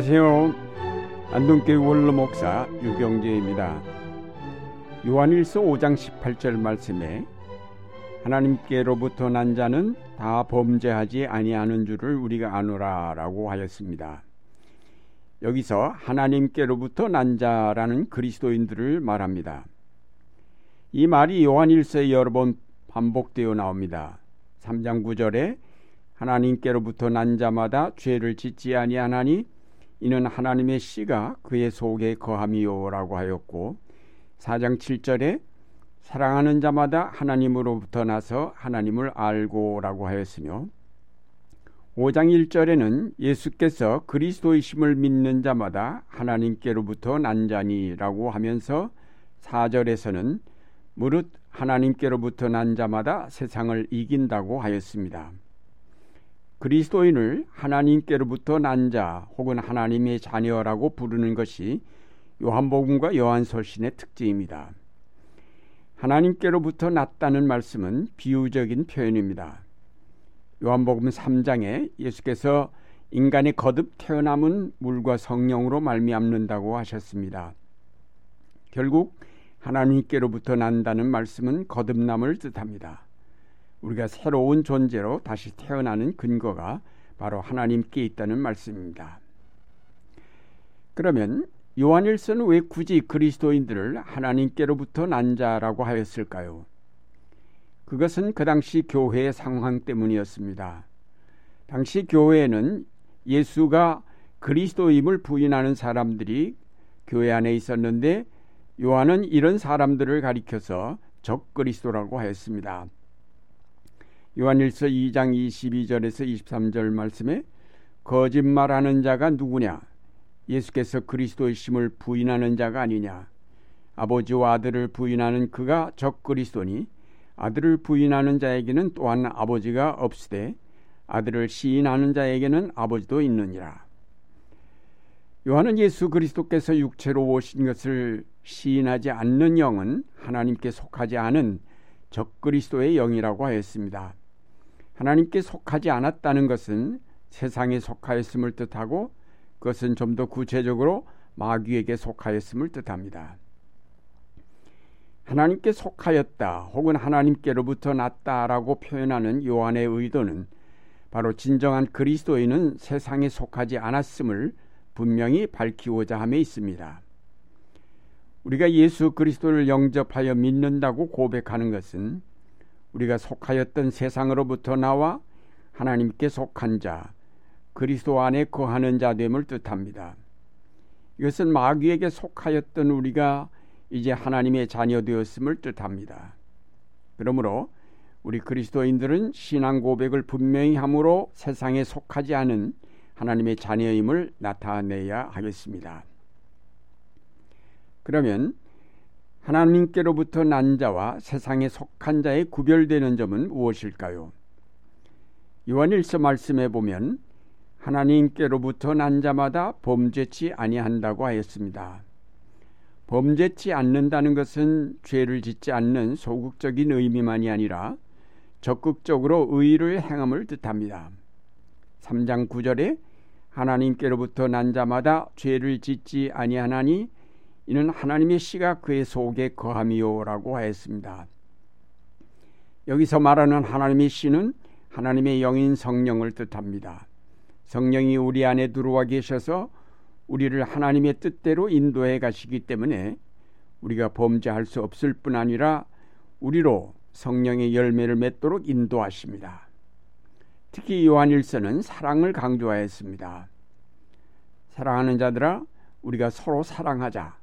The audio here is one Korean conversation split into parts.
안녕하세요. 안동교회 원로 목사 유경재입니다. 요한일서 5장 18절 말씀에 하나님께로부터 난 자는 다 범죄하지 아니하는 줄을 우리가 아노라라고 하였습니다. 여기서 하나님께로부터 난 자라는 그리스도인들을 말합니다. 이 말이 요한일서에 여러 번 반복되어 나옵니다. 3장 9절에 하나님께로부터 난 자마다 죄를 짓지 아니하나니 이는 하나님의 씨가 그의 속에 거함이요라고 하였고 4장 7절에 사랑하는 자마다 하나님으로부터 나서 하나님을 알고라고 하였으며 5장 1절에는 예수께서 그리스도이심을 믿는 자마다 하나님께로부터 난 자니라고 하면서 4절에서는 무릇 하나님께로부터 난 자마다 세상을 이긴다고 하였습니다. 그리스도인을 하나님께로부터 난 자 혹은 하나님의 자녀라고 부르는 것이 요한복음과 요한서신의 특징입니다. 하나님께로부터 났다는 말씀은 비유적인 표현입니다. 요한복음 3장에 예수께서 인간의 거듭 태어남은 물과 성령으로 말미암는다고 하셨습니다. 결국 하나님께로부터 난다는 말씀은 거듭남을 뜻합니다. 우리가 새로운 존재로 다시 태어나는 근거가 바로 하나님께 있다는 말씀입니다. 그러면 요한일서는 왜 굳이 그리스도인들을 하나님께로부터 난 자라고 하였을까요? 그것은 그 당시 교회의 상황 때문이었습니다. 당시 교회에는 예수가 그리스도임을 부인하는 사람들이 교회 안에 있었는데 요한은 이런 사람들을 가리켜서 적그리스도라고 하였습니다. 요한일서 2장 22절에서 23절 말씀에 거짓말하는 자가 누구냐? 예수께서 그리스도의 심을 부인하는 자가 아니냐? 아버지와 아들을 부인하는 그가 적 그리스도니 아들을 부인하는 자에게는 또한 아버지가 없으되 아들을 시인하는 자에게는 아버지도 있느니라. 요한은 예수 그리스도께서 육체로 오신 것을 시인하지 않는 영은 하나님께 속하지 않은 적그리스도의 영이라고 하였습니다. 하나님께 속하지 않았다는 것은 세상에 속하였음을 뜻하고 그것은 좀 더 구체적으로 마귀에게 속하였음을 뜻합니다. 하나님께 속하였다 혹은 하나님께로부터 났다라고 표현하는 요한의 의도는 바로 진정한 그리스도인은 세상에 속하지 않았음을 분명히 밝히고자 함에 있습니다. 우리가 예수 그리스도를 영접하여 믿는다고 고백하는 것은 우리가 속하였던 세상으로부터 나와 하나님께 속한 자, 그리스도 안에 거하는 자 됨을 뜻합니다. 이것은 마귀에게 속하였던 우리가 이제 하나님의 자녀 되었음을 뜻합니다. 그러므로 우리 그리스도인들은 신앙 고백을 분명히 함으로 세상에 속하지 않은 하나님의 자녀임을 나타내야 하겠습니다. 그러면 하나님께로부터 난 자와 세상에 속한 자의 구별되는 점은 무엇일까요? 요한일서 말씀에 보면 하나님께로부터 난 자마다 범죄치 아니한다고 하였습니다. 범죄치 않는다는 것은 죄를 짓지 않는 소극적인 의미만이 아니라 적극적으로 의를 행함을 뜻합니다. 3장 9절에 하나님께로부터 난 자마다 죄를 짓지 아니하나니 이는 하나님의 씨가 그의 속에 거함이요라고 하였습니다. 여기서 말하는 하나님의 씨는 하나님의 영인 성령을 뜻합니다. 성령이 우리 안에 들어와 계셔서 우리를 하나님의 뜻대로 인도해 가시기 때문에 우리가 범죄할 수 없을 뿐 아니라 우리로 성령의 열매를 맺도록 인도하십니다. 특히 요한일서는 사랑을 강조하였습니다. 사랑하는 자들아 우리가 서로 사랑하자.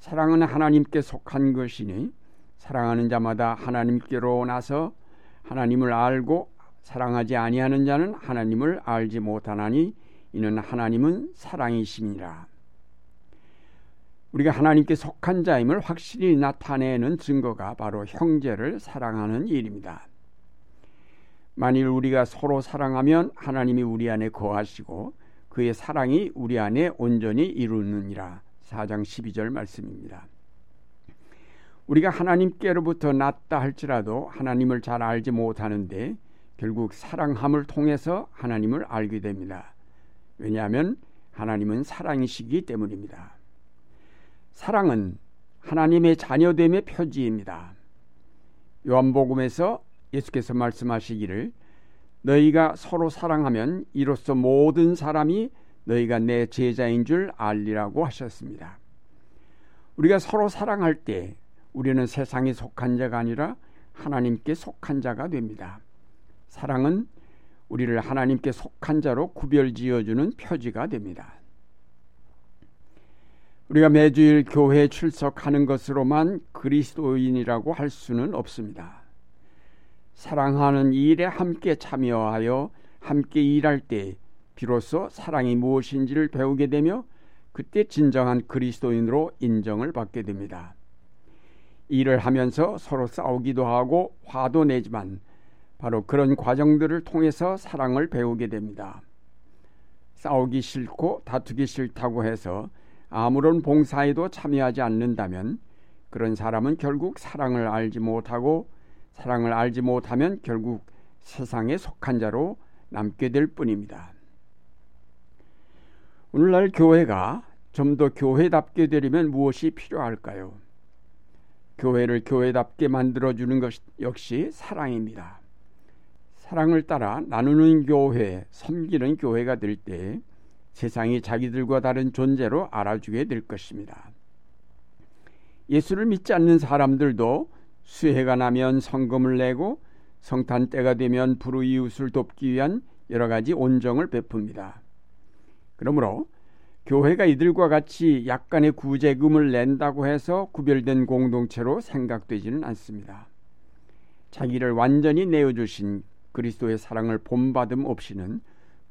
사랑은 하나님께 속한 것이니 사랑하는 자마다 하나님께로 나서 하나님을 알고 사랑하지 아니하는 자는 하나님을 알지 못하나니 이는 하나님은 사랑이심이라. 우리가 하나님께 속한 자임을 확실히 나타내는 증거가 바로 형제를 사랑하는 일입니다. 만일 우리가 서로 사랑하면 하나님이 우리 안에 거하시고 그의 사랑이 우리 안에 온전히 이루느니라. 4장 12절 말씀입니다. 우리가 하나님께로부터 낫다 할지라도 하나님을 잘 알지 못하는데 결국 사랑함을 통해서 하나님을 알게 됩니다. 왜냐하면 하나님은 사랑이시기 때문입니다. 사랑은 하나님의 자녀됨의 표지입니다. 요한복음에서 예수께서 말씀하시기를 너희가 서로 사랑하면 이로써 모든 사람이 너희가 내 제자인 줄 알리라고 하셨습니다. 우리가 서로 사랑할 때 우리는 세상에 속한 자가 아니라 하나님께 속한 자가 됩니다. 사랑은 우리를 하나님께 속한 자로 구별 지어주는 표지가 됩니다. 우리가 매주일 교회에 출석하는 것으로만 그리스도인이라고 할 수는 없습니다. 사랑하는 일에 함께 참여하여 함께 일할 때 비로소 사랑이 무엇인지를 배우게 되며 그때 진정한 그리스도인으로 인정을 받게 됩니다. 일을 하면서 서로 싸우기도 하고 화도 내지만 바로 그런 과정들을 통해서 사랑을 배우게 됩니다. 싸우기 싫고 다투기 싫다고 해서 아무런 봉사에도 참여하지 않는다면 그런 사람은 결국 사랑을 알지 못하고 사랑을 알지 못하면 결국 세상에 속한 자로 남게 될 뿐입니다. 오늘날 교회가 좀 더 교회답게 되려면 무엇이 필요할까요? 교회를 교회답게 만들어주는 것 역시 사랑입니다. 사랑을 따라 나누는 교회, 섬기는 교회가 될 때 세상이 자기들과 다른 존재로 알아주게 될 것입니다. 예수를 믿지 않는 사람들도 수해가 나면 성금을 내고 성탄 때가 되면 불우이웃을 돕기 위한 여러 가지 온정을 베풉니다. 그러므로 교회가 이들과 같이 약간의 구제금을 낸다고 해서 구별된 공동체로 생각되지는 않습니다. 자기를 완전히 내어주신 그리스도의 사랑을 본받음 없이는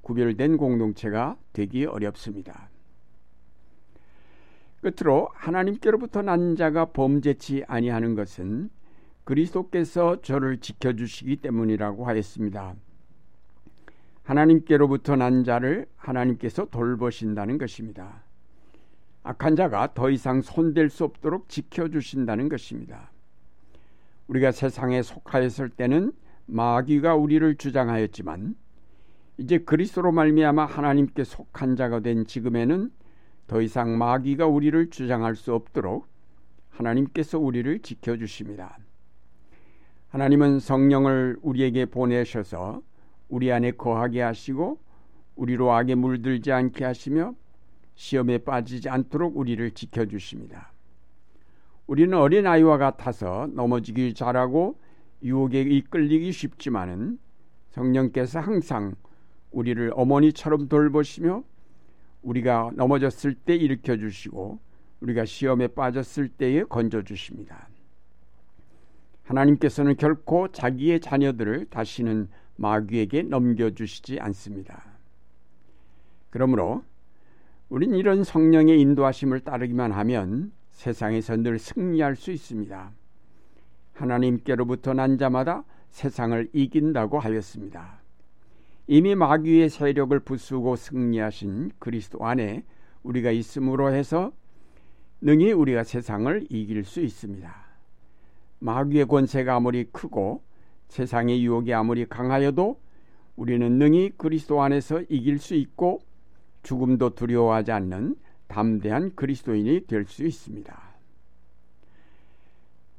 구별된 공동체가 되기 어렵습니다. 끝으로 하나님께로부터 난 자가 범죄치 아니하는 것은 그리스도께서 저를 지켜주시기 때문이라고 하였습니다. 하나님께로부터 난 자를 하나님께서 돌보신다는 것입니다. 악한 자가 더 이상 손댈 수 없도록 지켜주신다는 것입니다. 우리가 세상에 속하였을 때는 마귀가 우리를 주장하였지만 이제 그리스도로 말미암아 하나님께 속한 자가 된 지금에는 더 이상 마귀가 우리를 주장할 수 없도록 하나님께서 우리를 지켜 주십니다. 하나님은 성령을 우리에게 보내셔서 우리 안에 거하게 하시고 우리로 악에 물들지 않게 하시며 시험에 빠지지 않도록 우리를 지켜 주십니다. 우리는 어린 아이와 같아서 넘어지기 잘하고 유혹에 이끌리기 쉽지만은 성령께서 항상 우리를 어머니처럼 돌보시며 우리가 넘어졌을 때 일으켜 주시고 우리가 시험에 빠졌을 때에 건져 주십니다. 하나님께서는 결코 자기의 자녀들을 다시는 마귀에게 넘겨 주시지 않습니다. 그러므로 우린 이런 성령의 인도하심을 따르기만 하면 세상에서 늘 승리할 수 있습니다. 하나님께로부터 난 자마다 세상을 이긴다고 하였습니다. 이미 마귀의 세력을 부수고 승리하신 그리스도 안에 우리가 있음으로 해서 능히 우리가 세상을 이길 수 있습니다. 마귀의 권세가 아무리 크고 세상의 유혹이 아무리 강하여도 우리는 능히 그리스도 안에서 이길 수 있고 죽음도 두려워하지 않는 담대한 그리스도인이 될 수 있습니다.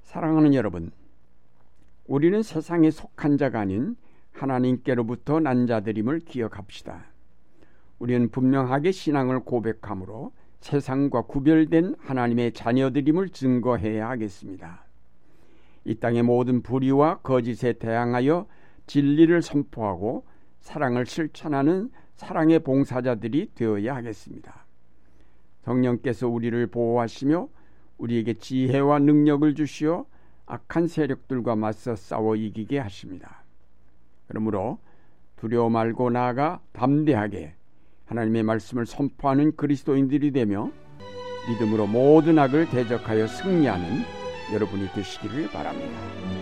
사랑하는 여러분, 우리는 세상에 속한 자가 아닌 하나님께로부터 난 자들임을 기억합시다. 우리는 분명하게 신앙을 고백함으로 세상과 구별된 하나님의 자녀들임을 증거해야 하겠습니다. 이 땅의 모든 불의와 거짓에 대항하여 진리를 선포하고 사랑을 실천하는 사랑의 봉사자들이 되어야 하겠습니다. 성령께서 우리를 보호하시며 우리에게 지혜와 능력을 주시어 악한 세력들과 맞서 싸워 이기게 하십니다. 그러므로 두려워 말고 나아가 담대하게 하나님의 말씀을 선포하는 그리스도인들이 되며 믿음으로 모든 악을 대적하여 승리하는 여러분이 되시기를 바랍니다.